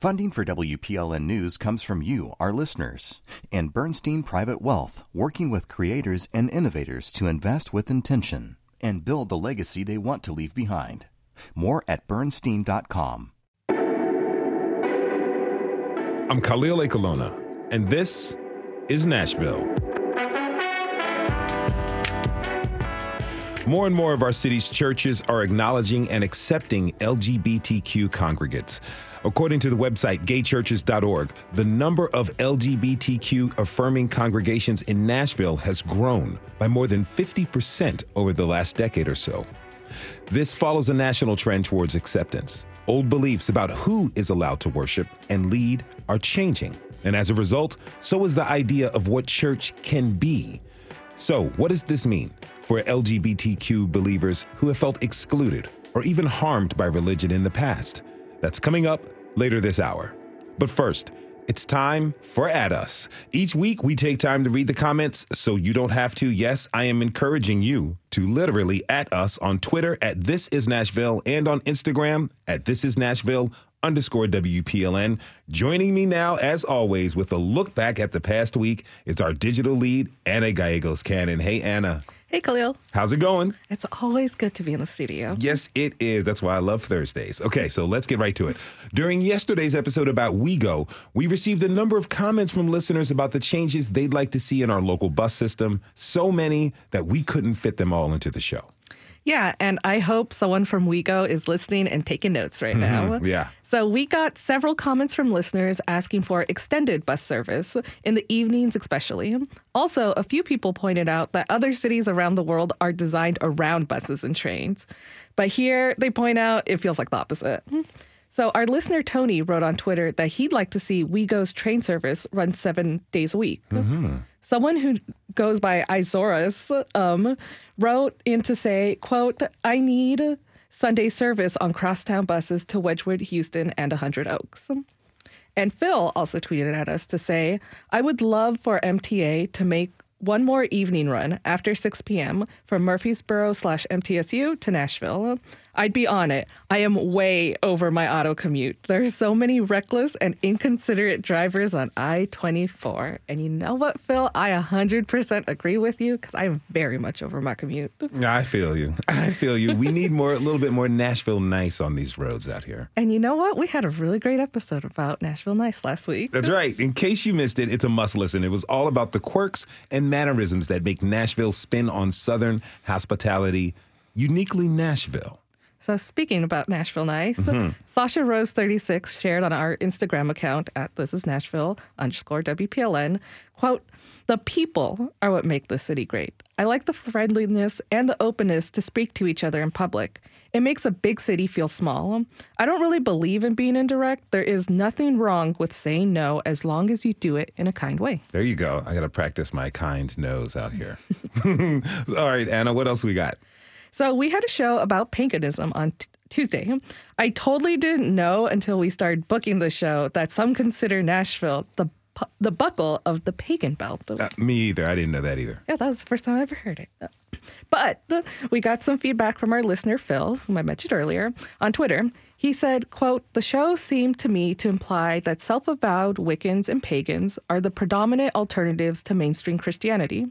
Funding for WPLN News comes from you, our listeners, and Bernstein Private Wealth, working with creators and innovators to invest with intention and build the legacy they want to leave behind. More at bernstein.com. I'm Khalil Ekulona, and this is Nashville. More and more of our city's churches are acknowledging and accepting LGBTQ congregates. According to the website gaychurches.org, the number of LGBTQ affirming congregations in Nashville has grown by more than 50% over the last decade or so. This follows a national trend towards acceptance. Old beliefs about who is allowed to worship and lead are changing. And as a result, so is the idea of what church can be. So, what does this mean for LGBTQ believers who have felt excluded or even harmed by religion in the past? That's coming up later this hour. But first, it's time for At Us. Each week, we take time to read the comments so you don't have to. Yes, I am encouraging you to literally at us on Twitter at This Is Nashville and on Instagram at This Is Nashville underscore WPLN. Joining me now, as always, with a look back at the past week is our digital lead, Anna Gallegos Cannon. Hey, Anna. Hey, Khalil. How's it going? It's always good to be in the studio. Yes, it is. That's why I love Thursdays. Okay, so let's get right to it. During yesterday's episode about WeGo, we received a number of comments from listeners about the changes they'd like to see in our local bus system. So many that we couldn't fit them all into the show. Yeah, and I hope someone from WeGo is listening and taking notes right now. Mm-hmm. Yeah. So we got several comments from listeners asking for extended bus service in the evenings, especially. Also, a few people pointed out that other cities around the world are designed around buses and trains. But here they point out it feels like the opposite. So our listener Tony wrote on Twitter that he'd like to see WeGo's train service run seven days a week. Someone who goes by Isoras um, wrote in to say, quote, I need Sunday service on crosstown buses to Wedgewood, Houston, and 100 Oaks. And Phil also tweeted at us to say, I would love for MTA to make one more evening run after 6 p.m. from Murfreesboro slash MTSU to Nashville. I'd be on it. I am way over my auto commute. There's so many reckless and inconsiderate drivers on I 24. And you know what, Phil? I 100% agree with you because I'm very much over my commute. I feel you. I feel you. We need more, a little bit more Nashville nice on these roads out here. And you know what? We had a really great episode about Nashville Nice last week. That's right. In case you missed it, it's a must listen. It was all about the quirks and mannerisms that make Nashville spin on Southern hospitality, uniquely Nashville. So speaking about Nashville Nice, mm-hmm. Sasha Rose 36 shared on our Instagram account at this is Nashville underscore WPLN, quote, the people are what make this city great. I like the friendliness and the openness to speak to each other in public. It makes a big city feel small. I don't really believe in being indirect. There is nothing wrong with saying no as long as you do it in a kind way. There you go. I got to practice my kind nose out here. all right, Anna, what else we got? So we had a show about paganism on t- Tuesday. I totally didn't know until we started booking the show that some consider Nashville the pu- the buckle of the pagan belt. Uh, me either. I didn't know that either. Yeah, that was the first time I ever heard it. But we got some feedback from our listener Phil, whom I mentioned earlier, on Twitter. He said, quote, the show seemed to me to imply that self-avowed Wiccans and pagans are the predominant alternatives to mainstream Christianity.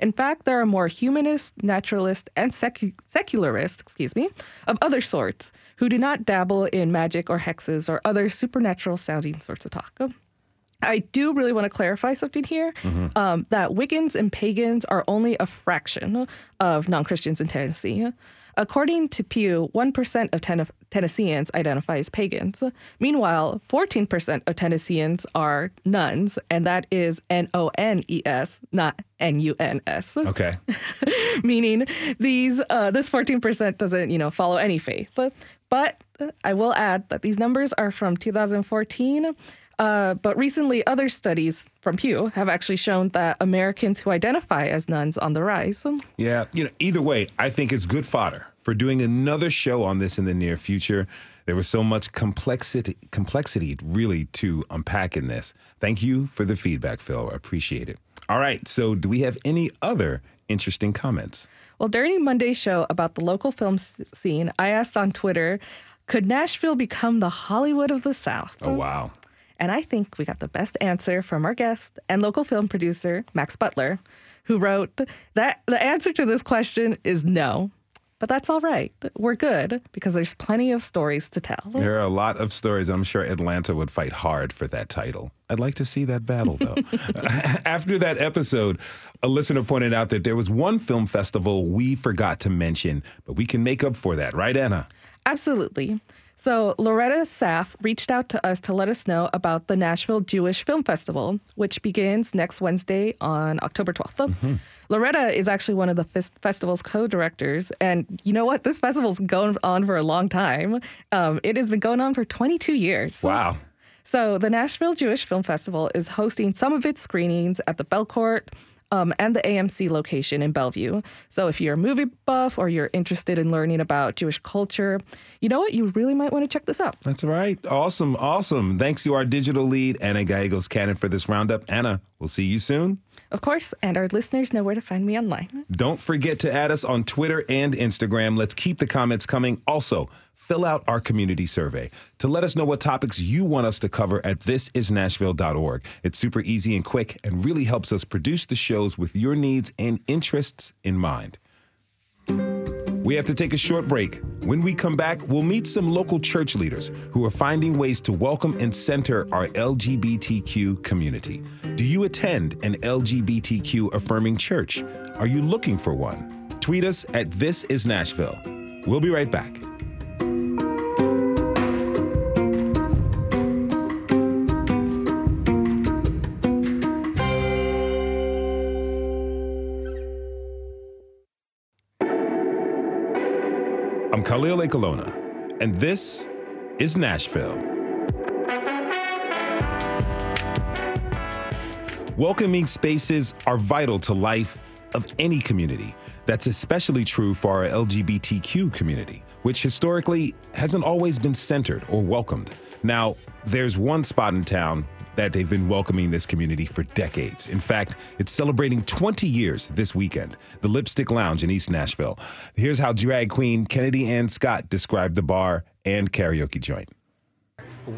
In fact, there are more humanist, naturalist, and secu- secularist, excuse me, of other sorts who do not dabble in magic or hexes or other supernatural sounding sorts of talk. I do really want to clarify something here um, that Wiccans and pagans are only a fraction of non Christians in Tennessee. According to Pew, 1% of Ten- Tennesseans identify as pagans. Meanwhile, 14% of Tennesseans are nones, and that is N O N E S, not N U N S. Okay. Meaning these uh, this 14% doesn't, you know, follow any faith. But I will add that these numbers are from 2014. Uh, but recently, other studies from Pew have actually shown that Americans who identify as nones on the rise. Yeah, you know, either way, I think it's good fodder for doing another show on this in the near future. There was so much complexity, complexity really to unpack in this. Thank you for the feedback, Phil. I appreciate it. All right, so do we have any other interesting comments? Well, during Monday's show about the local film scene, I asked on Twitter Could Nashville become the Hollywood of the South? Oh, wow. And I think we got the best answer from our guest and local film producer, Max Butler, who wrote that the answer to this question is no. But that's all right. We're good because there's plenty of stories to tell. There are a lot of stories. I'm sure Atlanta would fight hard for that title. I'd like to see that battle, though. After that episode, a listener pointed out that there was one film festival we forgot to mention, but we can make up for that, right, Anna? Absolutely. So, Loretta Saff reached out to us to let us know about the Nashville Jewish Film Festival, which begins next Wednesday on October 12th. Mm-hmm. Loretta is actually one of the f- festival's co directors. And you know what? This festival's going on for a long time. Um, it has been going on for 22 years. Wow. So, the Nashville Jewish Film Festival is hosting some of its screenings at the Belcourt um, and the AMC location in Bellevue. So if you're a movie buff or you're interested in learning about Jewish culture, you know what? You really might want to check this out. That's right. Awesome. Awesome. Thanks to our digital lead, Anna Gallegos Cannon, for this roundup. Anna, we'll see you soon. Of course, and our listeners know where to find me online. Don't forget to add us on Twitter and Instagram. Let's keep the comments coming. Also, fill out our community survey to let us know what topics you want us to cover at thisisnashville.org. It's super easy and quick and really helps us produce the shows with your needs and interests in mind. We have to take a short break. When we come back, we'll meet some local church leaders who are finding ways to welcome and center our LGBTQ community. Do you attend an LGBTQ affirming church? Are you looking for one? Tweet us at This Is Nashville. We'll be right back. Khalil Ekulona, and this is Nashville. Welcoming spaces are vital to life of any community. That's especially true for our LGBTQ community, which historically hasn't always been centered or welcomed. Now, there's one spot in town that they've been welcoming this community for decades. In fact, it's celebrating 20 years this weekend, the Lipstick Lounge in East Nashville. Here's how drag queen Kennedy Ann Scott described the bar and karaoke joint.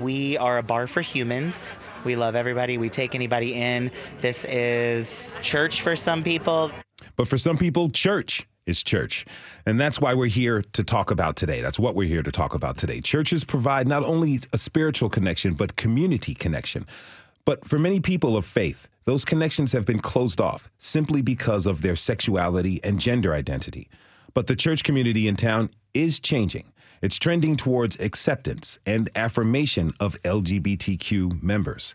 We are a bar for humans. We love everybody. We take anybody in. This is church for some people. But for some people, church is church. And that's why we're here to talk about today. That's what we're here to talk about today. Churches provide not only a spiritual connection, but community connection. But for many people of faith, those connections have been closed off simply because of their sexuality and gender identity. But the church community in town is changing. It's trending towards acceptance and affirmation of LGBTQ members.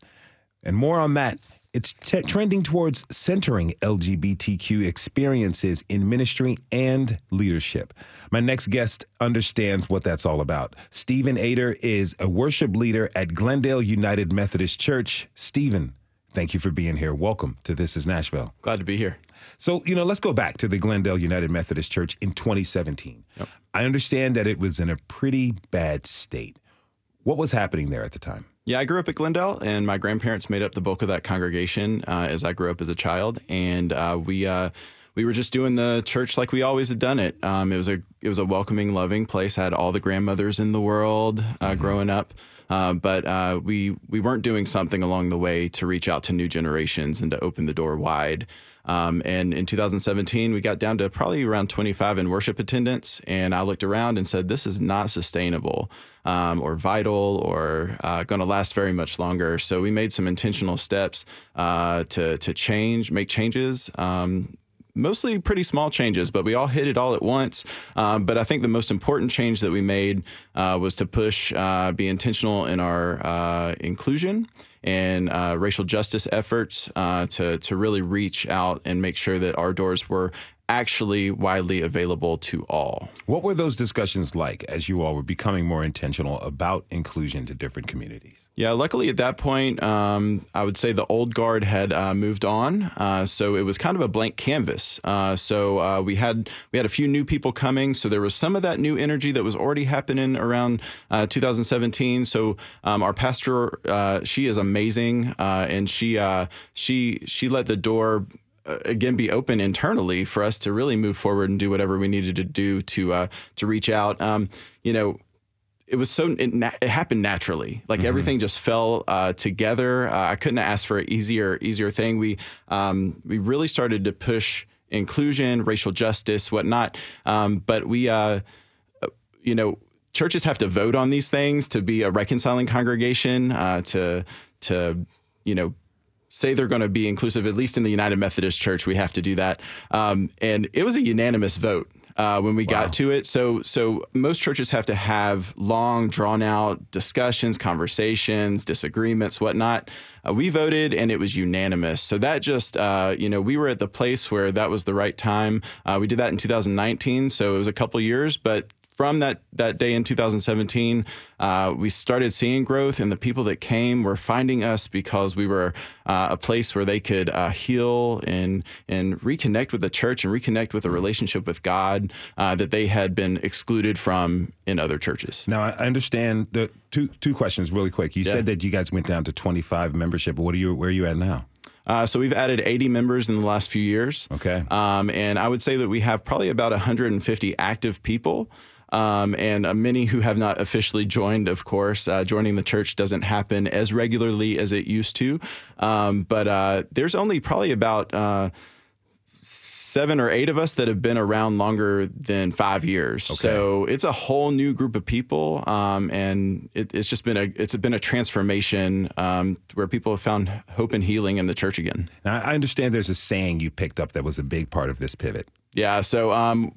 And more on that it's t- trending towards centering LGBTQ experiences in ministry and leadership. My next guest understands what that's all about. Steven Adair is a worship leader at Glendale United Methodist Church. Steven, thank you for being here. Welcome to This is Nashville. Glad to be here. So, you know, let's go back to the Glendale United Methodist Church in 2017. Yep. I understand that it was in a pretty bad state. What was happening there at the time? Yeah, I grew up at Glendale, and my grandparents made up the bulk of that congregation uh, as I grew up as a child, and uh, we uh, we were just doing the church like we always had done it. Um, it was a it was a welcoming, loving place. I had all the grandmothers in the world uh, mm-hmm. growing up. Uh, but uh, we we weren't doing something along the way to reach out to new generations and to open the door wide. Um, and in 2017, we got down to probably around 25 in worship attendance. And I looked around and said, this is not sustainable um, or vital or uh, going to last very much longer. So we made some intentional steps uh, to, to change, make changes. Um, mostly pretty small changes, but we all hit it all at once. Um, but I think the most important change that we made uh, was to push, uh, be intentional in our uh, inclusion and uh, racial justice efforts uh, to to really reach out and make sure that our doors were actually widely available to all. What were those discussions like as you all were becoming more intentional about inclusion to different communities? Yeah, luckily at that point, um, I would say the old guard had uh, moved on, uh, so it was kind of a blank canvas. Uh, so uh, we had we had a few new people coming, so there was some of that new energy that was already happening around uh, 2017. So um, our pastor, uh, she is amazing, and she she she let the door uh, again be open internally for us to really move forward and do whatever we needed to do to uh, to reach out. Um, you know, it was so it, na- it happened naturally. Like everything just fell uh, together. Uh, I couldn't ask for an easier easier thing. We um, we really started to push inclusion, racial justice, whatnot. Um, but we, uh, you know, churches have to vote on these things to be a reconciling congregation. Uh, to to you know say they're going to be inclusive, at least in the United Methodist Church, we have to do that. Um, and it was a unanimous vote. Uh, when we got to it, so so most churches have to have long, drawn out discussions, conversations, disagreements, whatnot. Uh, we voted, and it was unanimous. So that just, uh, you know, we were at the place where that was the right time. Uh, we did that in 2019, so it was a couple years, but from that that day in 2017, uh, we started seeing growth, and the people that came were finding us because we were uh, a place where they could uh, heal and and reconnect with the church and reconnect with a relationship with God uh, that they had been excluded from in other churches. Now I understand the two two questions really quick. You Yeah. said that you guys went down to 25 membership. What are you where are you at now? Uh, so we've added 80 members in the last few years. Okay. Um, and I would say that we have probably about 150 active people. Um, and uh, many who have not officially joined, of course. Uh, joining the church doesn't happen as regularly as it used to. Um, but uh, there's only probably about uh, seven or eight of us that have been around longer than five years. So it's a whole new group of people, um, and it, it's just been a it's been a transformation um, where people have found hope and healing in the church again. Now I understand there's a saying you picked up that was a big part of this pivot. Yeah. So um,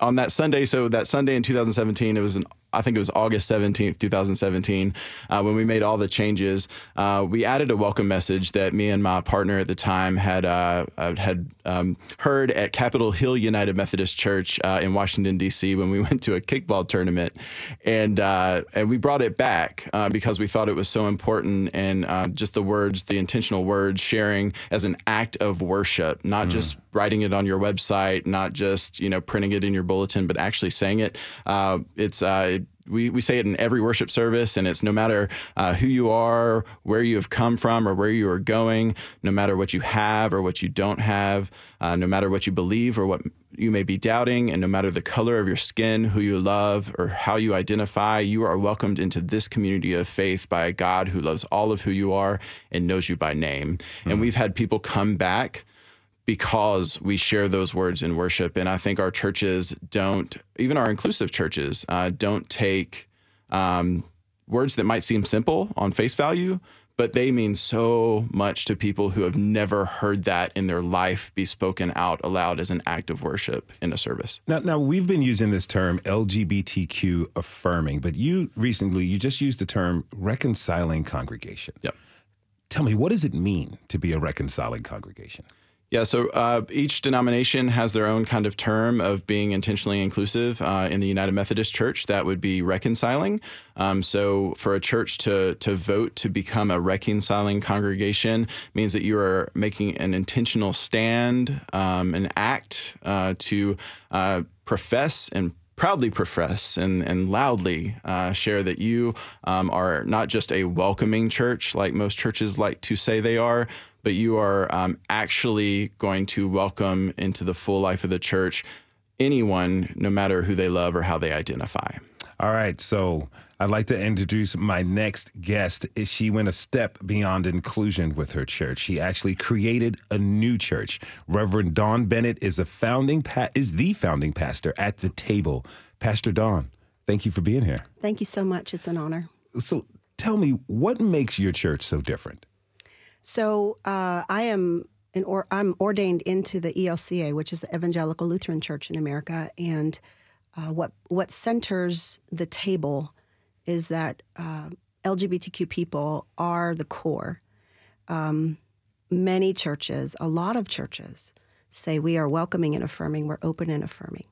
on that Sunday, so that Sunday in 2017, it was an I think it was August 17th, 2017, uh, when we made all the changes. Uh, we added a welcome message that me and my partner at the time had uh, uh, had um, heard at Capitol Hill United Methodist Church uh, in Washington D.C. when we went to a kickball tournament, and uh, and we brought it back uh, because we thought it was so important and uh, just the words, the intentional words, sharing as an act of worship, not just writing it on your website, not just you know printing it in your bulletin, but actually saying it. Uh, it's uh, we, we say it in every worship service, and it's no matter uh, who you are, where you have come from, or where you are going, no matter what you have or what you don't have, uh, no matter what you believe or what you may be doubting, and no matter the color of your skin, who you love, or how you identify, you are welcomed into this community of faith by a God who loves all of who you are and knows you by name. And we've had people come back because we share those words in worship. And I think our churches don't, even our inclusive churches, uh, don't take um, words that might seem simple on face value, but they mean so much to people who have never heard that in their life be spoken out aloud as an act of worship in a service. Now, now we've been using this term LGBTQ affirming, but you recently you just used the term reconciling congregation. Yep. Tell me, what does it mean to be a reconciling congregation? Yeah, so uh, each denomination has their own kind of term of being intentionally inclusive. Uh, in the United Methodist Church, that would be reconciling. Um, so, for a church to to vote to become a reconciling congregation means that you are making an intentional stand, um, an act uh, to uh, profess and proudly profess and, and loudly uh, share that you um, are not just a welcoming church like most churches like to say they are, but you are um, actually going to welcome into the full life of the church anyone, no matter who they love or how they identify. All right, so I'd like to introduce my next guest. She went a step beyond inclusion with her church. She actually created a new church. Reverend Dawn Bennett is a founding pa- is the founding pastor at the table. Pastor Dawn, thank you for being here. Thank you so much. It's an honor. So tell me, what makes your church so different? So uh, I am an or I'm ordained into the ELCA, which is the Evangelical Lutheran Church in America, and uh, what what centers the table is that uh, LGBTQ people are the core. Um, many churches, a lot of churches, say we are welcoming and affirming. We're open and affirming.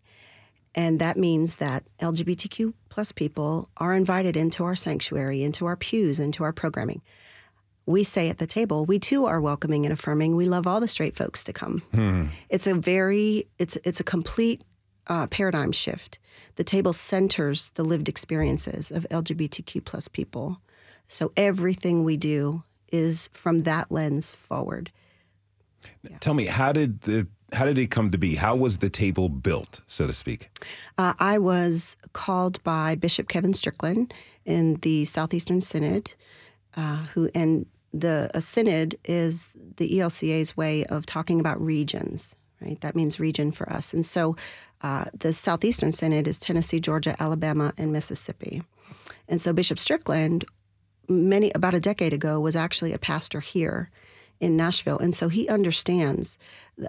And that means that LGBTQ plus people are invited into our sanctuary, into our pews, into our programming. We say at the table, we too are welcoming and affirming. We love all the straight folks to come. It's a very, it's it's a complete uh, paradigm shift. The table centers the lived experiences of LGBTQ plus people. So everything we do is from that lens forward. Tell me, how did the how did it come to be? How was the table built, so to speak? Uh, I was called by Bishop Kevin Strickland in the Southeastern Synod, uh, who and the a synod is the ELCA's way of talking about regions. Right, that means region for us, and so uh, the Southeastern Synod is Tennessee, Georgia, Alabama, and Mississippi. And so Bishop Strickland, many about a decade ago, was actually a pastor here in Nashville, and so he understands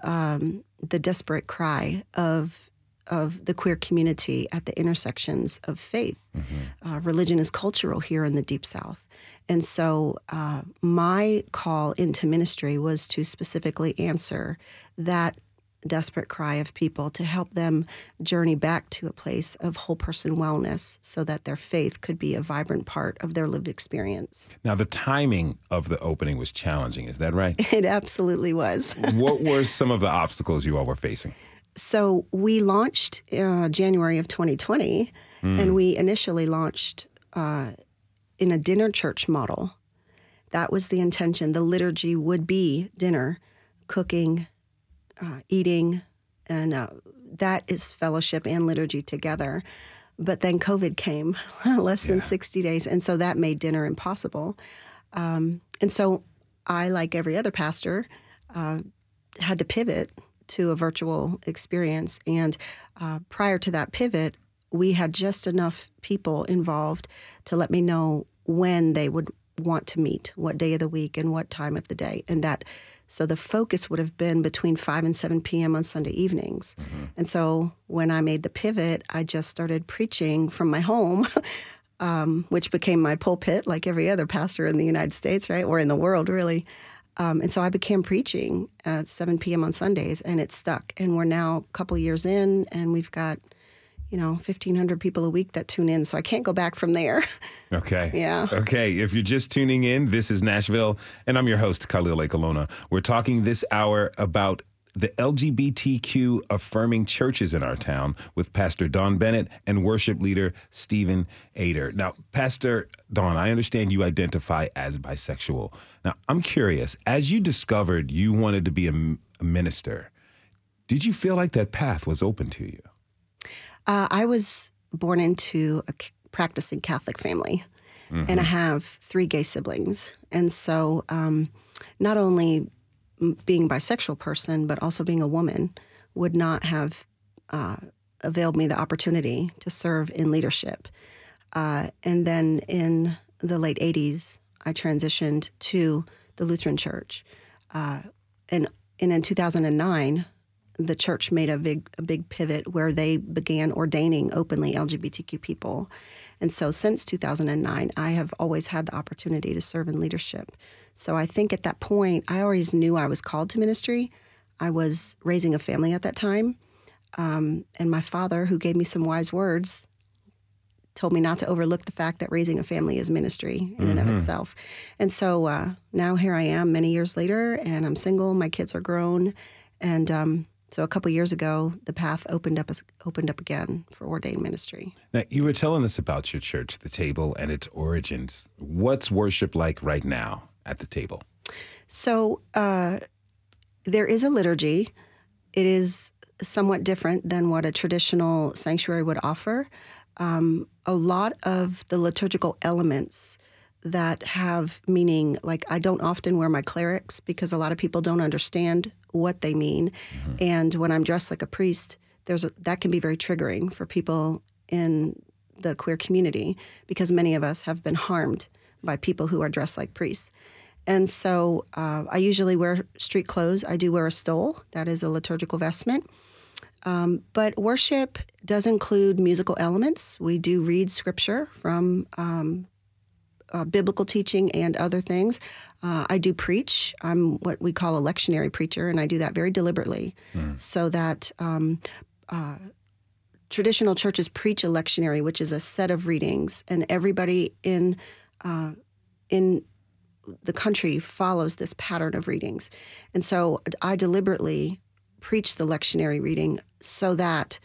um, the desperate cry of of the queer community at the intersections of faith. Mm-hmm. Uh, religion is cultural here in the Deep South, and so uh, my call into ministry was to specifically answer that desperate cry of people to help them journey back to a place of whole person wellness so that their faith could be a vibrant part of their lived experience. Now, the timing of the opening was challenging, is that right? It absolutely was. what were some of the obstacles you all were facing? So, we launched uh, January of 2020, mm. and we initially launched uh, in a dinner church model. That was the intention. The liturgy would be dinner, cooking, uh, eating, and uh, that is fellowship and liturgy together. But then COVID came less than 60 days, and so that made dinner impossible. Um, and so I, like every other pastor, uh, had to pivot to a virtual experience. And uh, prior to that pivot, we had just enough people involved to let me know when they would want to meet, what day of the week, and what time of the day. And that so the focus would have been between 5 and 7 p.m. on Sunday evenings. Mm-hmm. And so when I made the pivot, I just started preaching from my home, um, which became my pulpit, like every other pastor in the United States, right? Or in the world, really. Um, and so I began preaching at 7 p.m. on Sundays, and it stuck. And we're now a couple years in, and we've got you know, 1,500 people a week that tune in. So I can't go back from there. Okay. Yeah. Okay. If you're just tuning in, this is Nashville, and I'm your host, Khalil Ekulona. We're talking this hour about the LGBTQ affirming churches in our town with Pastor Dawn Bennett and worship leader Steven Adair. Now, Pastor Dawn, I understand you identify as bisexual. Now, I'm curious, as you discovered you wanted to be a, a minister, did you feel like that path was open to you? Uh, I was born into a practicing Catholic family, mm-hmm. and I have three gay siblings. And so, um, not only being a bisexual person, but also being a woman, would not have uh, availed me the opportunity to serve in leadership. Uh, and then in the late 80s, I transitioned to the Lutheran Church. Uh, and, and in 2009, the church made a big a big pivot where they began ordaining openly LGBTQ people. And so since 2009, I have always had the opportunity to serve in leadership. So I think at that point, I always knew I was called to ministry. I was raising a family at that time. Um, and my father, who gave me some wise words, told me not to overlook the fact that raising a family is ministry in mm-hmm. and of mm-hmm. itself. And so uh, now here I am many years later, and I'm single. My kids are grown. And um, so a couple years ago, the path opened up opened up again for ordained ministry. Now you were telling us about your church, the table, and its origins. What's worship like right now at the table? So uh, there is a liturgy. It is somewhat different than what a traditional sanctuary would offer. Um, a lot of the liturgical elements that have meaning, like I don't often wear my clerics because a lot of people don't understand what they mean. Mm-hmm. And when I'm dressed like a priest, there's a, that can be very triggering for people in the queer community because many of us have been harmed by people who are dressed like priests. And so uh, I usually wear street clothes. I do wear a stole, that is a liturgical vestment. Um, but worship does include musical elements. We do read scripture from um, uh, biblical teaching and other things. Uh, I do preach. I'm what we call a lectionary preacher, and I do that very deliberately mm. so that um, uh, traditional churches preach a lectionary, which is a set of readings, and everybody in uh, in the country follows this pattern of readings. And so I deliberately preach the lectionary reading so that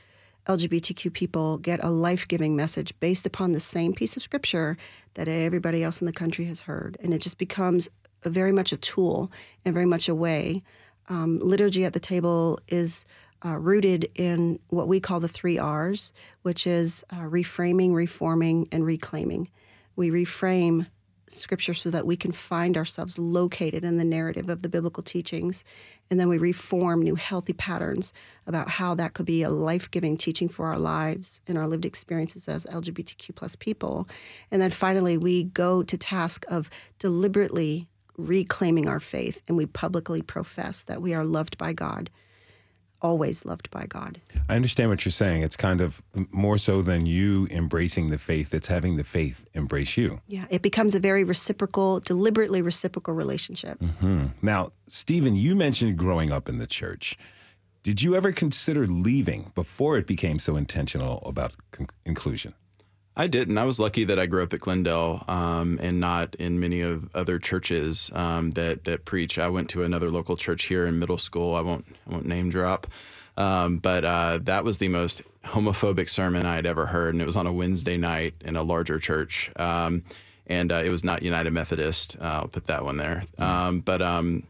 LGBTQ people get a life giving message based upon the same piece of scripture that everybody else in the country has heard. And it just becomes very much a tool and very much a way um, liturgy at the table is uh, rooted in what we call the three R's, which is uh, reframing, reforming, and reclaiming. We reframe scripture so that we can find ourselves located in the narrative of the biblical teachings. And then we reform new healthy patterns about how that could be a life giving teaching for our lives and our lived experiences as LGBTQ plus people. And then finally, we go to task of deliberately reclaiming our faith and we publicly profess that we are loved by God always loved by God. I understand what you're saying. It's kind of more so than you embracing the faith, it's having the faith embrace you. Yeah, it becomes a very reciprocal, deliberately reciprocal relationship. Mm-hmm. Now, Steven, you mentioned growing up in the church. Did you ever consider leaving before it became so intentional about con- inclusion? I didn't. I was lucky that I grew up at Glendale um, and not in many of other churches um, that that preach. I went to another local church here in middle school. I won't I won't name drop, um, but uh, that was the most homophobic sermon I had ever heard, and it was on a Wednesday night in a larger church. Um, and uh, it was not United Methodist. Uh, I'll put that one there. Mm-hmm. but um,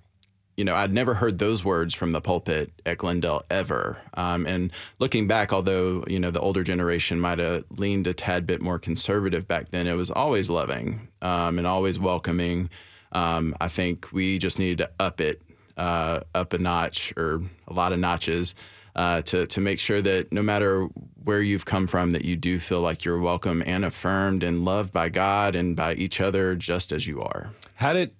you know, I'd never heard those words from the pulpit at Glendale ever. Um, and looking back, although, you know, the older generation might have leaned a tad bit more conservative back then, it was always loving um, and always welcoming. Um, I think we just needed to up it, uh, up a notch or a lot of notches. Uh, to to make sure that no matter where you've come from, that you do feel like you're welcome and affirmed and loved by God and by each other, just as you are. How did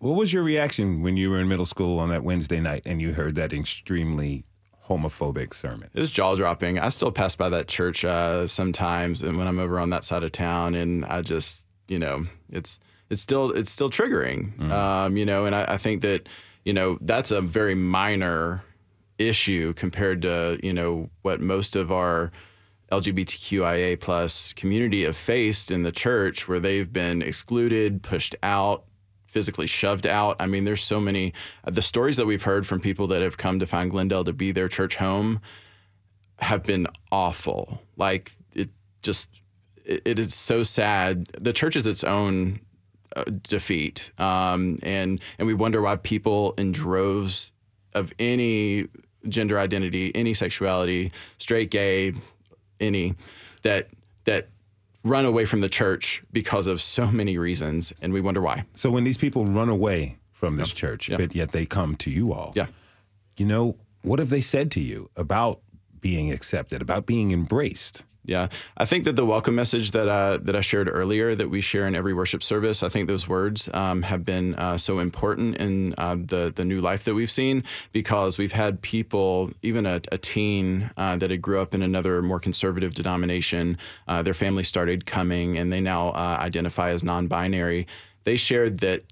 what was your reaction when you were in middle school on that Wednesday night and you heard that extremely homophobic sermon? It was jaw dropping. I still pass by that church uh, sometimes, and when I'm over on that side of town, and I just, you know, it's it's still it's still triggering, mm um, you know, and I, I think that you know that's a very minor issue compared to you know what most of our LGBTQIA plus community have faced in the church, where they've been excluded, pushed out, physically shoved out. I mean, there's so many. Uh, the stories that we've heard from people that have come to find Glendale to be their church home have been awful. Like it just, it, it is so sad. The church is its own uh, defeat, um, and and we wonder why people in droves of any gender identity, any sexuality, straight, gay, any that that run away from the church because of so many reasons, and we wonder why. So when these people run away from this church, but yet they come to you all, yeah, you know, what have they said to you about being accepted, about being embraced? Yeah, I think that the welcome message that uh, that I shared earlier, that we share in every worship service, I think those words um, have been uh, so important in uh, the the new life that we've seen because we've had people, even a, a teen uh, that had grew up in another more conservative denomination, uh, their family started coming, and they now uh, identify as non-binary. They shared that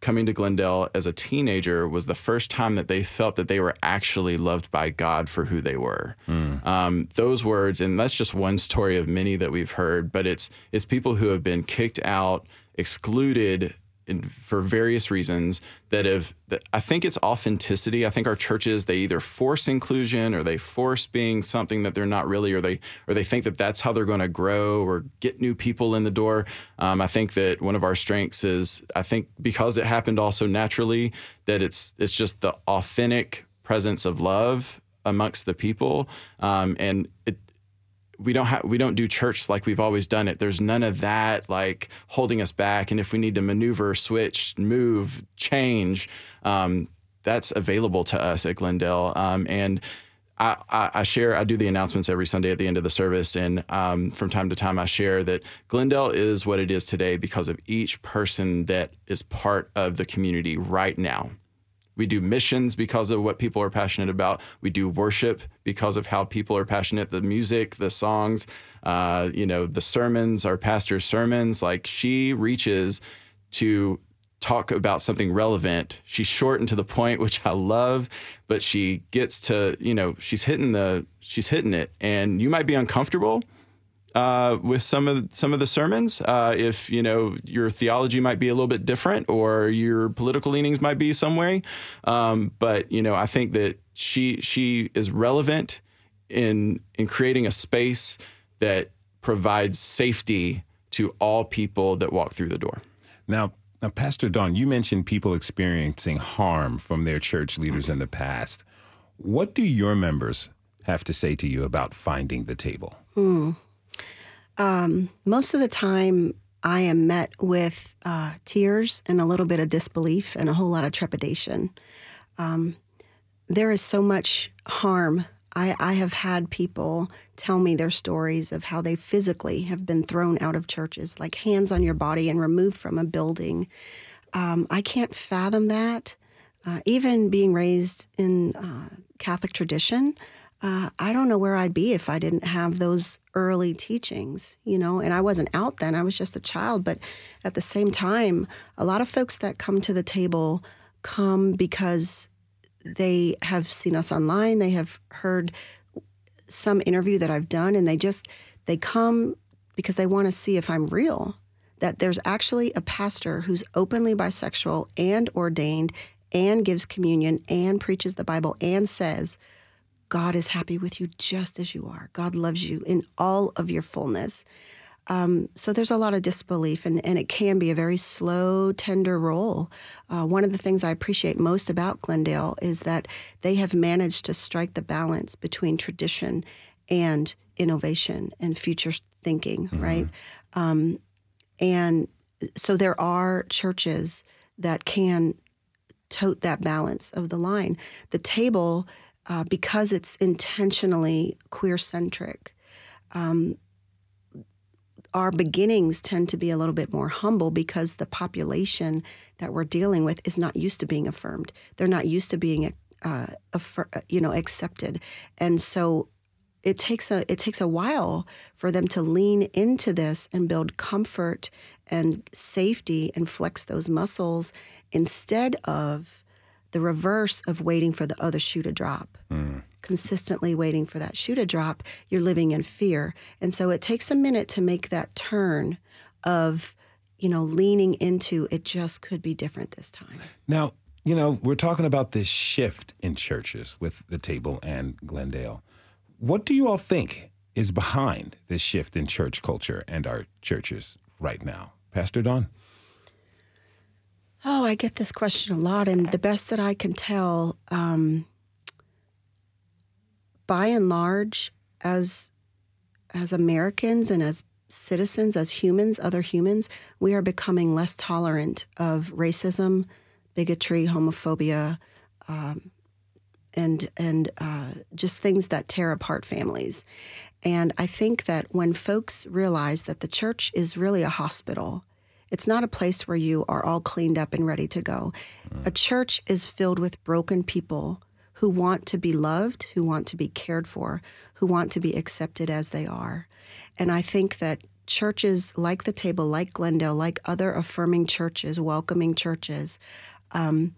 coming to Glendale as a teenager was the first time that they felt that they were actually loved by God for who they were. Mm. Um, those words, and that's just one story of many that we've heard, but it's it's people who have been kicked out, excluded in, for various reasons that have that I think it's authenticity. I think our churches they either force inclusion or they force being something that they're not really, or they or they think that that's how they're going to grow or get new people in the door. Um, I think that one of our strengths is I think because it happened also naturally that it's it's just the authentic presence of love amongst the people, um, and it we don't have we don't do church like we've always done it. There's none of that like holding us back. And if we need to maneuver, switch, move, change, um, that's available to us at Glendale. Um, and I, I, I, share, I do the announcements every Sunday at the end of the service. And um, from time to time, I share that Glendale is what it is today because of each person that is part of the community right now. We do missions because of what people are passionate about. We do worship because of how people are passionate. The music, the songs, uh, you know, the sermons, our pastor's sermons. Like she reaches to talk about something relevant. She's short and to the point, which I love, but she gets to, you know, she's hitting the, she's hitting it. And you might be uncomfortable uh, with some of some of the sermons. Uh, if you know your theology might be a little bit different, or your political leanings might be some way, um, but you know I think that she she is relevant in in creating a space that provides safety to all people that walk through the door. Now, Now, Pastor Dawn, you mentioned people experiencing harm from their church leaders in the past. What do your members have to say to you about finding the table? Hmm. Um, most of the time, I am met with uh, tears and a little bit of disbelief and a whole lot of trepidation. Um, there is so much harm. I, I, have had people tell me their stories of how they physically have been thrown out of churches, like hands on your body and removed from a building. Um, I can't fathom that. Uh, even being raised in uh, Catholic tradition, uh, I don't know where I'd be if I didn't have those early teachings, you know. And I wasn't out then; I was just a child. But at the same time, a lot of folks that come to the table come because they have seen us online, they have heard some interview that I've done, and they just they come because they want to see if I'm real. That there's actually a pastor who's openly bisexual and ordained and gives communion and preaches the Bible and says God is happy with you just as you are. God loves you in all of your fullness. Um, so there's a lot of disbelief, and, and it can be a very slow, tender roll. Uh, one of the things I appreciate most about Glendale is that they have managed to strike the balance between tradition and innovation and future thinking, mm-hmm. right? Um, and so there are churches that can tote that balance of the line. The table uh, because it's intentionally queer centric, um, our beginnings tend to be a little bit more humble because the population that we're dealing with is not used to being affirmed. They're not used to being, uh, affir- you know, accepted, and so it takes a it takes a while for them to lean into this and build comfort and safety and flex those muscles instead of the reverse of waiting for the other shoe to drop. Mm. Consistently waiting for that shoe to drop, you're living in fear. And so it takes a minute to make that turn of, you know, leaning into it just could be different this time. Now, you know, we're talking about this shift in churches with the table and Glendale. What do you all think is behind this shift in church culture and our churches right now? Pastor Dawn? Oh, I get this question a lot, and the best that I can tell, um, by and large, as as Americans and as citizens, as humans, other humans, we are becoming less tolerant of racism, bigotry, homophobia, um, and and uh, just things that tear apart families. And I think that when folks realize that the church is really a hospital it's not a place where you are all cleaned up and ready to go. Mm. A church is filled with broken people who want to be loved, who want to be cared for, who want to be accepted as they are. And I think that churches like the table, like Glendale, like other affirming churches, welcoming churches, um,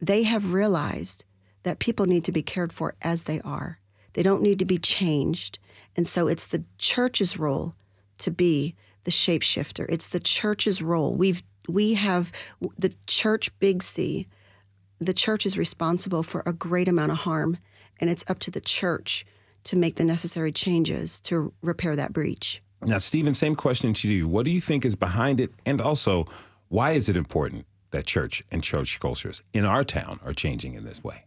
they have realized that people need to be cared for as they are. They don't need to be changed. And so it's the church's role to be the shapeshifter. It's the church's role. We've we have the church big C. The church is responsible for a great amount of harm, and it's up to the church to make the necessary changes to repair that breach. Now, Steven, same question to you. What do you think is behind it? And also, why is it important that church and church cultures in our town are changing in this way?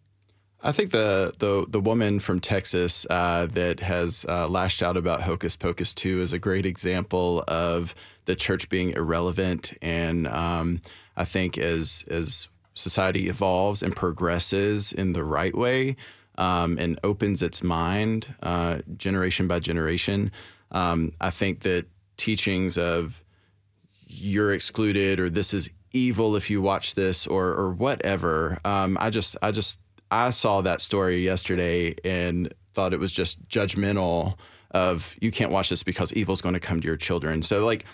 I think the the the woman from Texas uh, that has uh, lashed out about Hocus Pocus two is a great example of the church being irrelevant, and um, I think as as society evolves and progresses in the right way um, and opens its mind uh, generation by generation, um, I think that teachings of you're excluded or this is evil if you watch this or or whatever. Um, I just I just I saw that story yesterday and thought it was just judgmental of you can't watch this because evil's going to come to your children. So like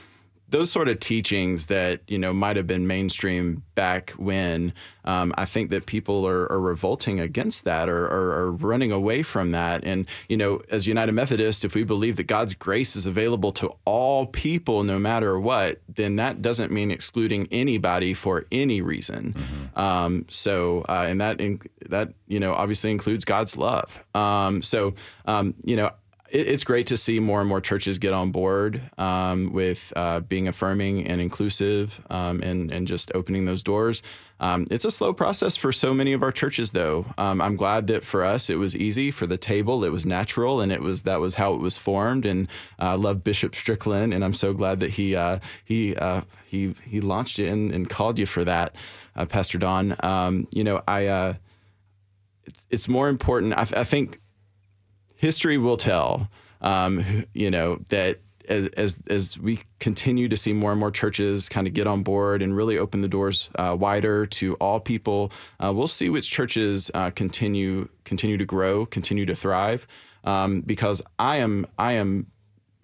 those sort of teachings that you know might have been mainstream back when um, I think that people are, are revolting against that or, or, or, running away from that. And you know, as United Methodists, if we believe that God's grace is available to all people, no matter what, then that doesn't mean excluding anybody for any reason. Mm-hmm. Um, so, uh, and that in, that you know obviously includes God's love. Um, so, um, you know it, it's great to see more and more churches get on board um, with uh, being affirming and inclusive um, and, and just opening those doors. Um, it's a slow process for so many of our churches, though. Um, I'm glad that for us it was easy. For the table, it was natural, and it was that was how it was formed. And uh, I love Bishop Strickland, and I'm so glad that he uh, he uh, he he launched it and, and, called you for that, uh, Pastor Dawn. Um, you know, I uh, it's, it's more important. I, I think history will tell, um, you know, that as, as, as we continue to see more and more churches kind of get on board and really open the doors uh, wider to all people, uh, we'll see which churches uh, continue continue to grow, continue to thrive. Um, because I am I am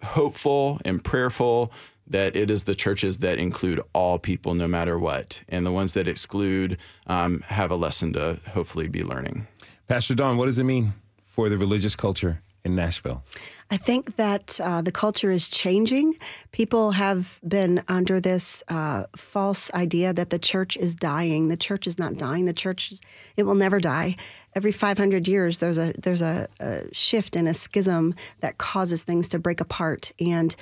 hopeful and prayerful that it is the churches that include all people, no matter what, and the ones that exclude um, have a lesson to hopefully be learning. Pastor Dawn, what does it mean for the religious culture in Nashville? I think that uh, the culture is changing. People have been under this uh, false idea that the church is dying. The church is not dying. The church, it will never die. Every 500 years, there's a there's a, a shift and a schism that causes things to break apart. And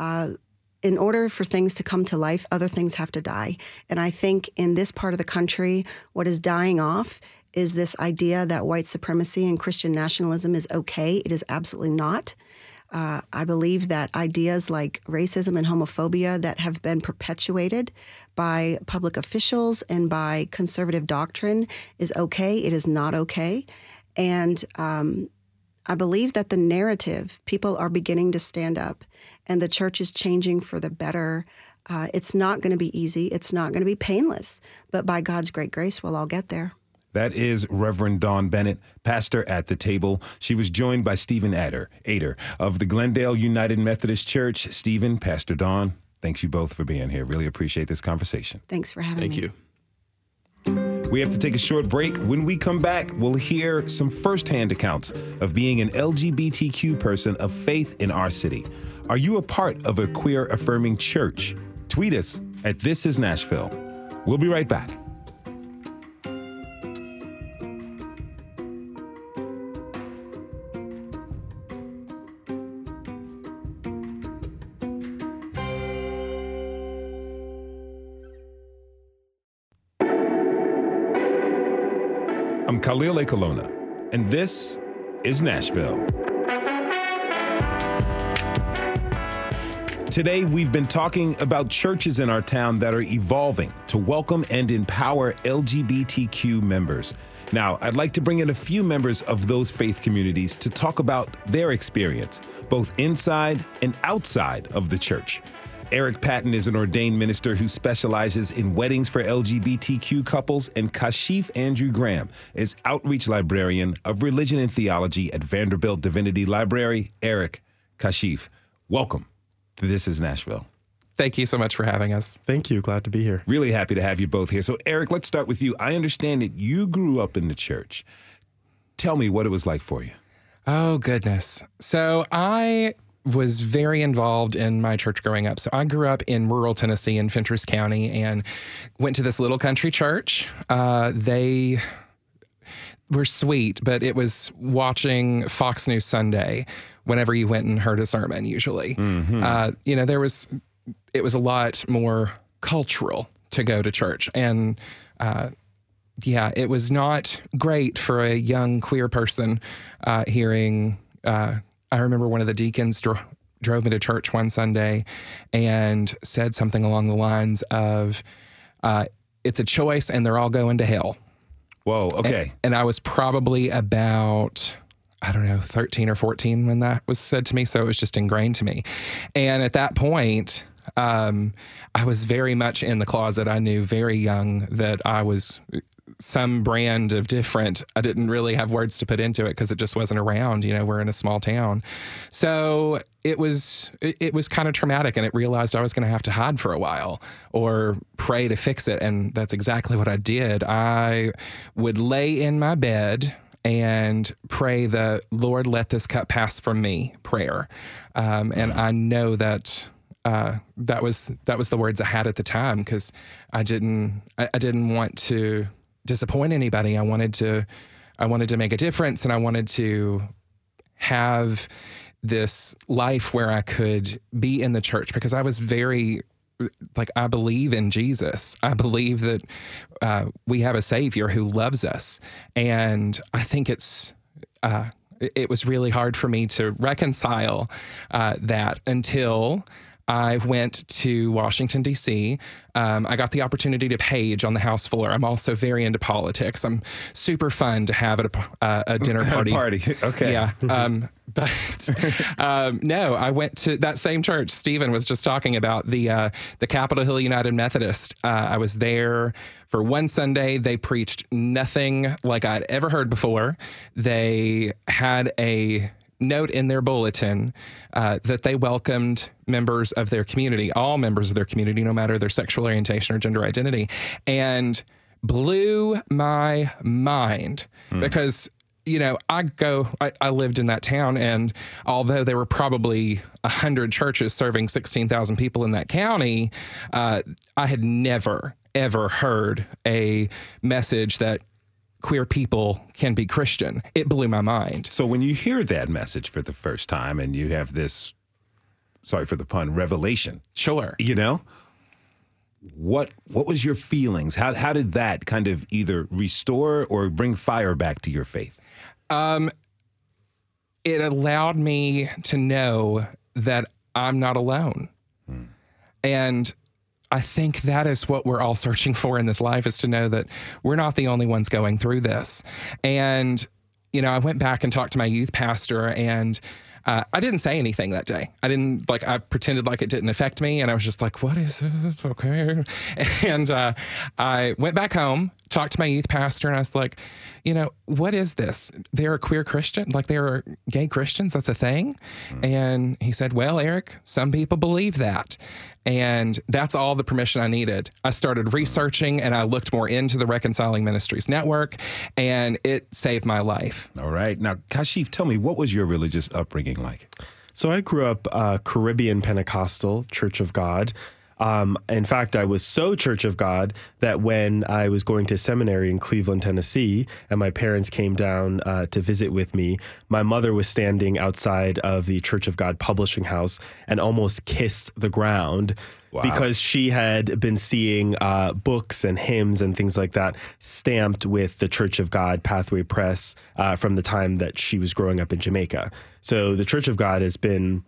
uh, in order for things to come to life, other things have to die. And I think in this part of the country, what is dying off is this idea that white supremacy and Christian nationalism is okay. It is absolutely not. Uh, I believe that ideas like racism and homophobia that have been perpetuated by public officials and by conservative doctrine is okay. It is not okay. And um, I believe that the narrative, people are beginning to stand up, and the church is changing for the better. Uh, it's not going to be easy, it's not going to be painless, but by God's great grace, we'll all get there. That is Reverend Dawn Bennett, pastor at the table. She was joined by Steven Adair, Adair of the Glendale United Methodist Church. Steven, Pastor Dawn, thanks you both for being here. Really appreciate this conversation. Thanks for having Thank me. Thank you. We have to take a short break. When we come back, we'll hear some firsthand accounts of being an LGBTQ person of faith in our city. Are you a part of a queer affirming church? Tweet us at This Is Nashville. We'll be right back. Khalil Ekulona, and this is Nashville. Today, we've been talking about churches in our town that are evolving to welcome and empower LGBTQ members. Now, I'd like to bring in a few members of those faith communities to talk about their experience, both inside and outside of the church. Eric Patton is an ordained minister who specializes in weddings for LGBTQ couples, and Kashif Andrew Graham is outreach librarian of religion and theology at Vanderbilt Divinity Library. Eric, Kashif, welcome to This is Nashville. Thank you so much for having us. Thank you. Glad to be here. Really happy to have you both here. So, Eric, let's start with you. I understand that you grew up in the church. Tell me what it was like for you. Oh, goodness. So, I was very involved in my church growing up. So I grew up in rural Tennessee in Fentress County and went to this little country church. Uh, they were sweet, but it was watching Fox News Sunday whenever you went and heard a sermon, usually. Mm-hmm. Uh, you know, there was, it was a lot more cultural to go to church. And, uh, yeah, it was not great for a young queer person uh, hearing uh, I remember one of the deacons dro- drove me to church one Sunday and said something along the lines of, uh, "It's a choice, and they're all going to hell." Whoa. Okay. And, and, I was probably about. I don't know, 13 or 14 when that was said to me. So it was just ingrained to me. And at that point, um, I was very much in the closet. I knew very young that I was some brand of different. I didn't really have words to put into it because it just wasn't around. You know, we're in a small town, so it was it, it was kind of traumatic, and it realized I was going to have to hide for a while or pray to fix it, and that's exactly what I did. I would lay in my bed and pray the Lord let this cup pass from me prayer, um, and I know that uh, that was that was the words I had at the time because I didn't I, I, didn't want to disappoint anybody. I wanted to I wanted to make a difference and I wanted to have this life where I could be in the church because I was very like I believe in Jesus. I believe that uh, we have a Savior who loves us, and I think it's. Uh, it was really hard for me to reconcile uh, that until I went to Washington, D.C. Um, I got the opportunity to page on the House floor. I'm also very into politics. I'm super fun to have at a, uh, a dinner party. party. Okay. Yeah. Um, but um, no, I went to that same church. Steven was just talking about the uh, the Capitol Hill United Methodist. Uh, I was there for one Sunday. They preached nothing like I'd ever heard before. They had a note in their bulletin uh, that they welcomed members of their community, all members of their community, no matter their sexual orientation or gender identity, and blew my mind. Because you know, I go, I, I lived in that town, and although there were probably 100 churches serving 16,000 people in that county, uh, I had never, ever heard a message that queer people can be Christian. It blew my mind. So when you hear that message for the first time and you have this, sorry for the pun, revelation, Sure. you know, what what was your feelings? How how did that kind of either restore or bring fire back to your faith? Um, it allowed me to know that I'm not alone. And I think that is what we're all searching for in this life is to know that we're not the only ones going through this. And, you know, I went back and talked to my youth pastor and uh, I didn't say anything that day. I didn't like. I pretended like it didn't affect me, and I was just like, "What is it? Okay." And uh, I went back home, talked to my youth pastor, and I was like, "You know, what is this? They're a queer Christian, like they are gay Christians. That's a thing." And he said, "Well, Eric, some people believe that." And that's all the permission I needed. I started researching and I looked more into the Reconciling Ministries Network, and it saved my life. All right. Now, Kashif, tell me, what was your religious upbringing like? So I grew up uh, Caribbean Pentecostal Church of God. Um, in fact, I was so Church of God that when I was going to seminary in Cleveland, Tennessee, and my parents came down uh, to visit with me, my mother was standing outside of the Church of God publishing house and almost kissed the ground because she had been seeing uh, books and hymns and things like that stamped with the Church of God Pathway Press uh, from the time that she was growing up in Jamaica. So the Church of God has been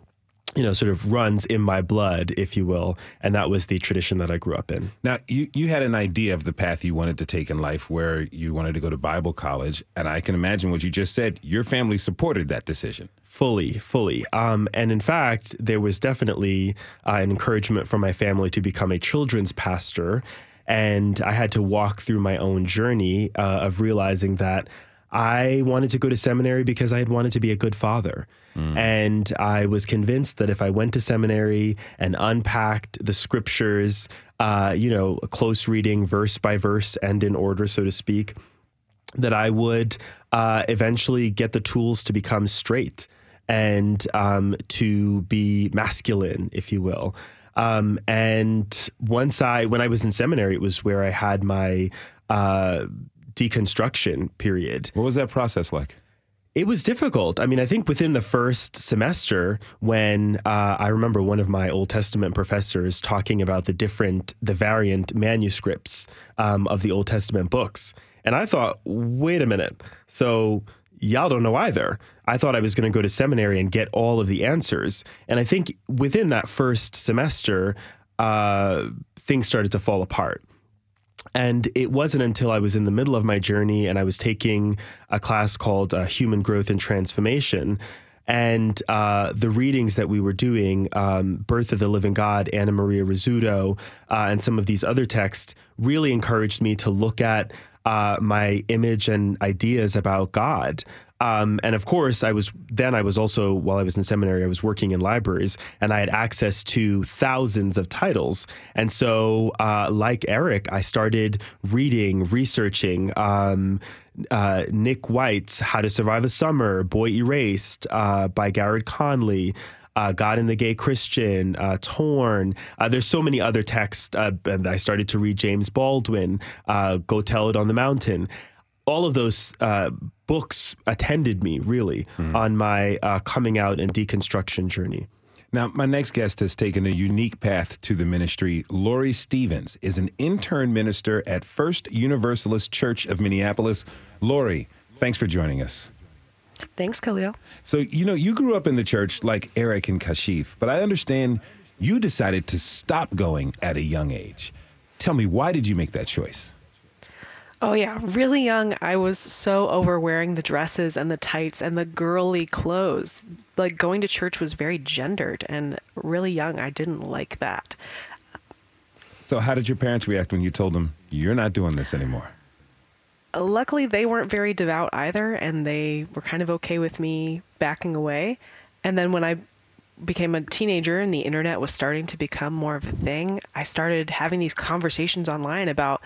you know, sort of runs in my blood, if you will. And that was the tradition that I grew up in. Now, you, you had an idea of the path you wanted to take in life where you wanted to go to Bible college. And I can imagine what you just said. Your family supported that decision. Fully, fully. Um, and in fact, there was definitely uh, an encouragement from my family to become a children's pastor. And I had to walk through my own journey uh, of realizing that I wanted to go to seminary because I had wanted to be a good father. And I was convinced that if I went to seminary and unpacked the scriptures, uh, you know, close reading, verse by verse, and in order, so to speak, that I would uh, eventually get the tools to become straight and um, to be masculine, if you will. Um, and once I, when I was in seminary, it was where I had my uh, deconstruction period. What was that process like? It was difficult. I mean, I think within the first semester, when uh, I remember one of my Old Testament professors talking about the different, the variant manuscripts um, of the Old Testament books. And I thought, wait a minute. So y'all don't know either. I thought I was going to go to seminary and get all of the answers. And I think within that first semester, uh, things started to fall apart. And it wasn't until I was in the middle of my journey and I was taking a class called uh, Human Growth and Transformation. And uh, the readings that we were doing, um, Birth of the Living God, Anna Maria Rizzuto, uh, and some of these other texts really encouraged me to look at uh, my image and ideas about God. Um, and of course, I was then I was also while I was in seminary, I was working in libraries, and I had access to thousands of titles. And so, uh, like Eric, I started reading, researching. Um, uh, Nick White's "How to Survive a Summer," "Boy Erased" uh, by Garrard Conley. Uh, God and the Gay Christian, uh, Torn. Uh, there's so many other texts. Uh, and I started to read James Baldwin, uh, Go Tell It on the Mountain. All of those uh, books attended me really on my uh, coming out and deconstruction journey. Now, my next guest has taken a unique path to the ministry. Lóre Stevens is an intern minister at First Universalist Church of Minneapolis. Lóre, thanks for joining us. Thanks, Khalil. So, you know, you grew up in the church like Eric and Kashif, but I understand you decided to stop going at a young age. Tell me, why did you make that choice? Oh, yeah. Really young, I was so over wearing the dresses and the tights and the girly clothes. Like going to church was very gendered, and really young, I didn't like that. So, how did your parents react when you told them you're not doing this anymore? Luckily, they weren't very devout either, and they were kind of okay with me backing away. And then when I became a teenager and the internet was starting to become more of a thing, I started having these conversations online about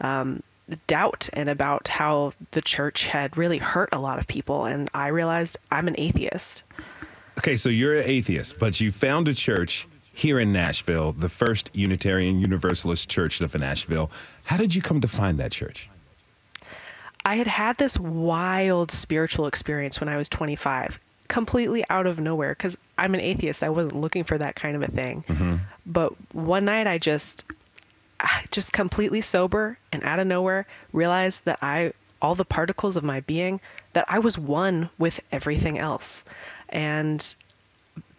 um, doubt and about how the church had really hurt a lot of people. And I realized I'm an atheist. Okay, so you're an atheist, but you found a church here in Nashville, the First Unitarian Universalist Church of Nashville. How did you come to find that church? I had had this wild spiritual experience when I was 25, completely out of nowhere because I'm an atheist. I wasn't looking for that kind of a thing. Mm-hmm. But one night I just just completely sober and out of nowhere realized that I all the particles of my being that I was one with everything else. And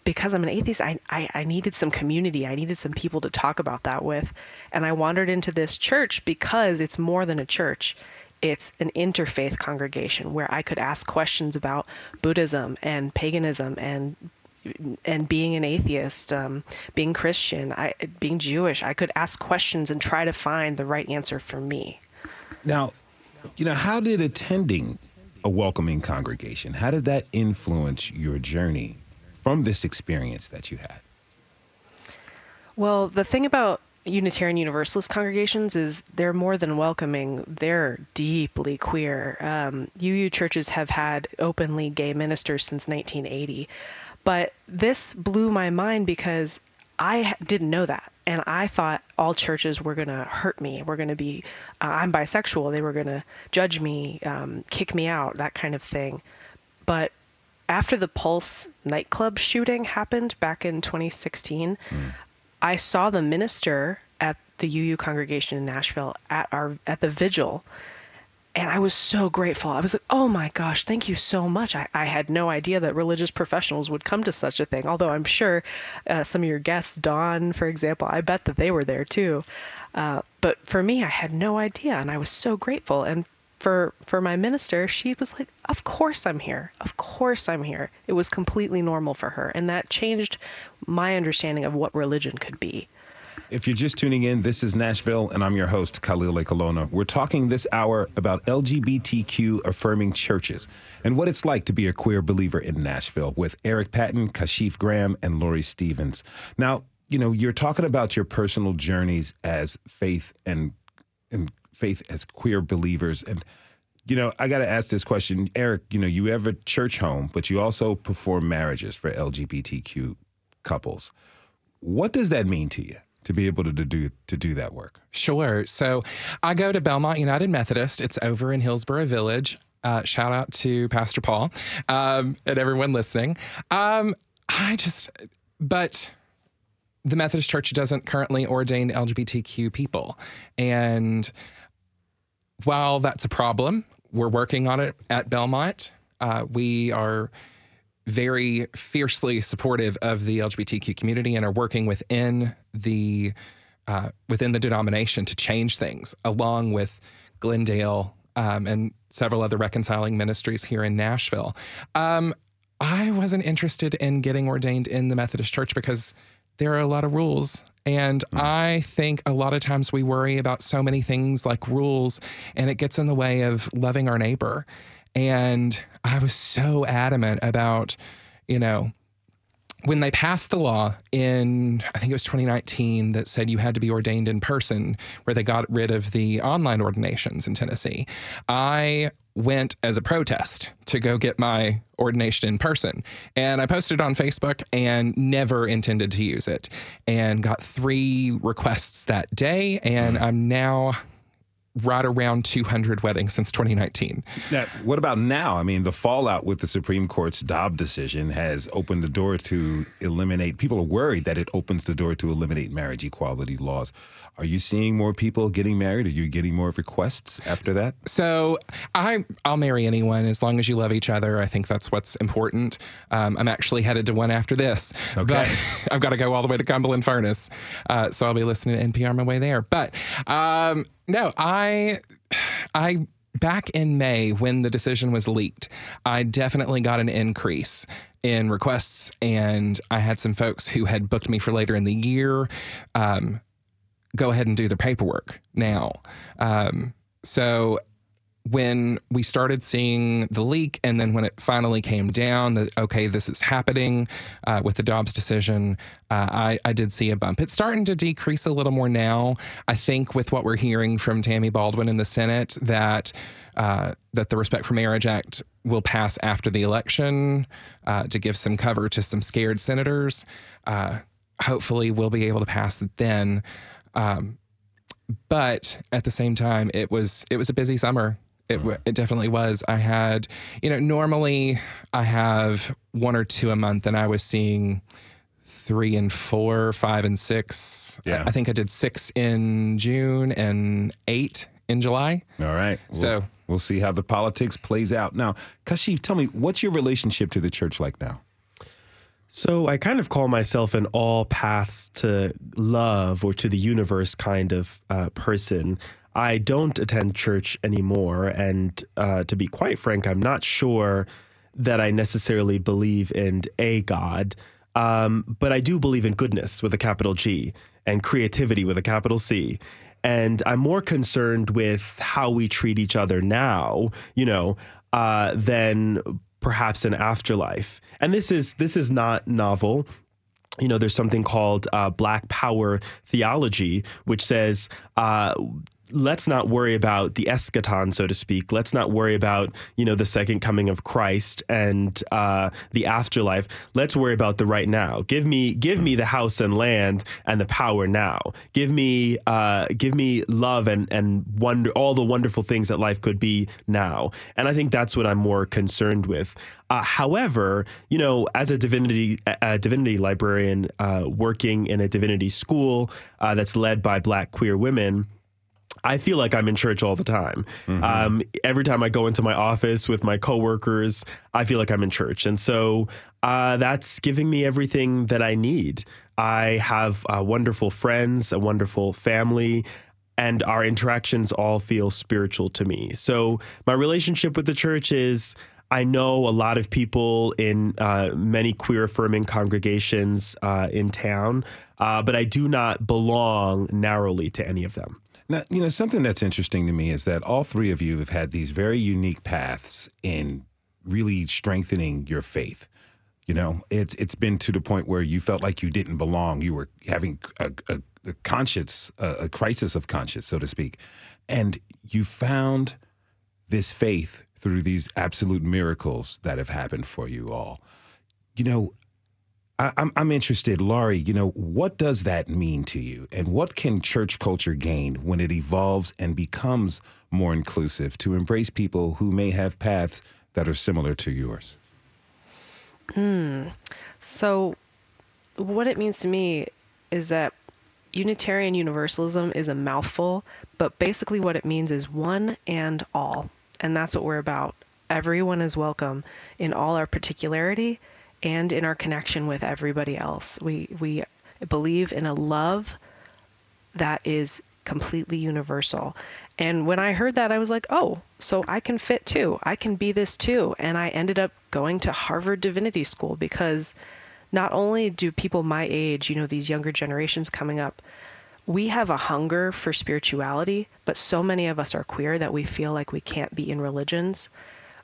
because I'm an atheist, I, I, I needed some community. I needed some people to talk about that with. And I wandered into this church because it's more than a church. It's an interfaith congregation where I could ask questions about Buddhism and paganism and and being an atheist, um, being Christian, I, being Jewish. I could ask questions and try to find the right answer for me. Now, you know, how did attending a welcoming congregation, how did that influence your journey from this experience that you had? Well, the thing about Unitarian Universalist congregations is they're more than welcoming. They're deeply queer. Um, UU churches have had openly gay ministers since 1980. But this blew my mind because I didn't know that. And I thought all churches were going to hurt me. We're going to be, uh, I'm bisexual. They were going to judge me, um, kick me out, that kind of thing. But after the Pulse nightclub shooting happened back in 2016, I saw the minister at the UU congregation in Nashville at our at the vigil and I was so grateful. I was like, oh my gosh, thank you so much. I, I had no idea that religious professionals would come to such a thing. Although I'm sure uh, some of your guests, Dawn, for example, I bet that they were there too. Uh, but for me, I had no idea, and I was so grateful. And for for my minister, she was like, "Of course I'm here. Of course I'm here." It was completely normal for her, and that changed my understanding of what religion could be. If you're just tuning in, this is Nashville, and I'm your host, Khalil Ekulona. We're talking this hour about LGBTQ affirming churches and what it's like to be a queer believer in Nashville with Eric Patton, Kashif Graham, and Lóre Stevens. Now, you know, you're talking about your personal journeys as faith and and faith as queer believers and you know, I got to ask this question. Eric, you know, you have a church home, but you also perform marriages for LGBTQ couples. What does that mean to you to be able to do to do that work? Sure. So I go to Belmont United Methodist. It's over in Hillsboro Village. Uh, shout out to Pastor Paul um, and everyone listening. Um, I just, but the Methodist Church doesn't currently ordain LGBTQ people. And while that's a problem, we're working on it at Belmont. Uh, we are very fiercely supportive of the LGBTQ community and are working within the uh, within the denomination to change things, along with Glendale um, and several other reconciling ministries here in Nashville. Um, I wasn't interested in getting ordained in the Methodist Church because there are a lot of rules. And I think a lot of times we worry about so many things like rules, and it gets in the way of loving our neighbor. And I was so adamant about, you know, when they passed the law in, I think it was 2019, that said you had to be ordained in person, where they got rid of the online ordinations in Tennessee, I went as a protest to go get my ordination in person. And I posted on Facebook and never intended to use it. And got three requests that day. And hmm. I'm now right around 200 weddings since 2019. Now, what about now? I mean, the fallout with the Supreme Court's Dobbs decision has opened the door to eliminate. People are worried that it opens the door to eliminate marriage equality laws. Are you seeing more people getting married? Are you getting more requests after that? So I I'll marry anyone as long as you love each other. I think that's what's important. Um, I'm actually headed to one after this, Okay. but I've got to go all the way to Cumberland Furnace, uh, so I'll be listening to NPR on my way there. But um, no, I I I back in May when the decision was leaked, I definitely got an increase in requests, and I had some folks who had booked me for later in the year. Um, go ahead and do the paperwork now. Um, so when we started seeing the leak, and then when it finally came down that okay, this is happening uh, with the Dobbs decision, uh, I, I did see a bump. It's starting to decrease a little more now. I think with what we're hearing from Tammy Baldwin in the Senate that uh, that the Respect for Marriage Act will pass after the election uh, to give some cover to some scared senators. Uh, hopefully, we'll be able to pass it then. Um, but at the same time, it was it was a busy summer. It, w- it definitely was. I had, you know, normally I have one or two a month, and I was seeing three and four, five and six. Yeah. I, I think I did six in June and eight in July. All right. We'll- So- we'll see how the politics plays out. Now, Kashif, tell me, what's your relationship to the church like now? So I kind of call myself an all paths to love or to the universe kind of uh, person. I don't attend church anymore, and uh, to be quite frank, I'm not sure that I necessarily believe in a God, um, but I do believe in goodness with a capital G and creativity with a capital C. And I'm more concerned with how we treat each other now, you know, uh, than perhaps an afterlife. And this is this is not novel. You know, there's something called uh, Black Power theology, which says. Uh, Let's not worry about the eschaton, so to speak. Let's not worry about you know the second coming of Christ and uh, the afterlife. Let's worry about the right now. Give me, give me the house and land and the power now. Give me, uh, give me love and and wonder all the wonderful things that life could be now. And I think that's what I'm more concerned with. Uh, however, you know, as a divinity a divinity librarian uh, working in a divinity school uh, that's led by Black queer women. I feel like I'm in church all the time. Um, every time I go into my office with my coworkers, I feel like I'm in church, and so uh, that's giving me everything that I need. I have uh, wonderful friends, a wonderful family, and our interactions all feel spiritual to me. So my relationship with the church is. I know a lot of people in uh, many queer affirming congregations uh, in town, uh, but I do not belong narrowly to any of them. Now, you know, something that's interesting to me is that all three of you have had these very unique paths in really strengthening your faith. You know, it's it's been to the point where you felt like you didn't belong. You were having a, a, a conscience, a, a crisis of conscience, so to speak, and you found this faith through these absolute miracles that have happened for you all. You know, I, I'm I'm interested, Lóre. You know, what does that mean to you, and what can church culture gain when it evolves and becomes more inclusive to embrace people who may have paths that are similar to yours? Hmm. So, what it means to me is that Unitarian Universalism is a mouthful, but basically what it means is one and all. And that's what we're about. Everyone is welcome in all our particularity and in our connection with everybody else. We, we believe in a love that is completely universal. And when I heard that, I was like, oh, so I can fit too. I can be this too. And I ended up going to Harvard Divinity School because not only do people my age, you know, these younger generations coming up, we have a hunger for spirituality, but so many of us are queer that we feel like we can't be in religions.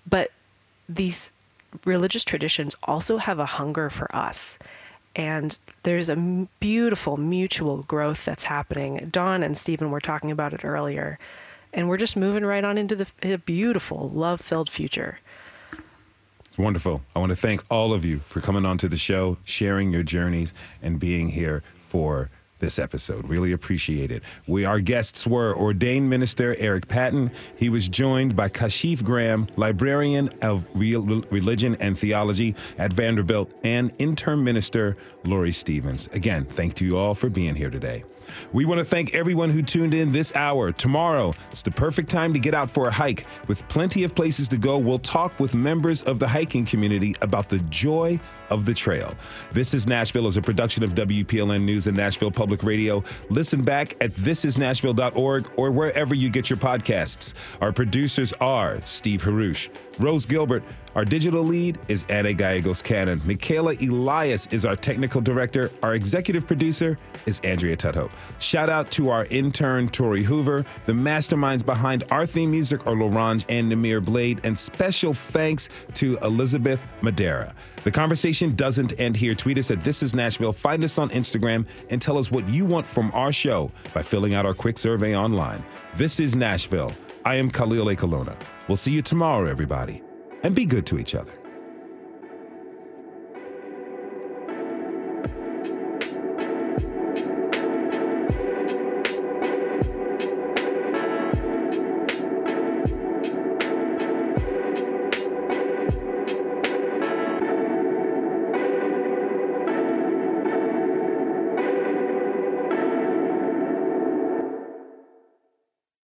But these religious traditions also have a hunger for us. And there's a beautiful mutual growth that's happening. Dawn and Steven were talking about it earlier. And we're just moving right on into the a beautiful, love filled future. It's wonderful. I want to thank all of you for coming on to the show, sharing your journeys, and being here for this episode. Really appreciate it. We our guests were ordained minister Eric Patton. He was joined by Kashif Graham, librarian of religion and theology at Vanderbilt, and interim minister Lóre Stevens. Again, thank you all for being here today. We want to thank everyone who tuned in this hour. Tomorrow, it's the perfect time to get out for a hike. With plenty of places to go, we'll talk with members of the hiking community about the joy of the trail. This is Nashville is a production of WPLN News and Nashville Public Radio. Listen back at thisisnashville.org or wherever you get your podcasts. Our producers are Steve Haruch, Rose Gilbert. Our digital lead is Anna Gallegos Cannon. Michaela Elias is our technical director. Our executive producer is Andrea Tudhope. Shout out to our intern, Tori Hoover. The masterminds behind our theme music are Laurent and Namir Blade. And special thanks to Elizabeth Madera. The conversation doesn't end here. Tweet us at This Is Nashville. Find us on Instagram and tell us what you want from our show by filling out our quick survey online. This is Nashville. I am Khalil Ekulona. We'll see you tomorrow, everybody, and be good to each other.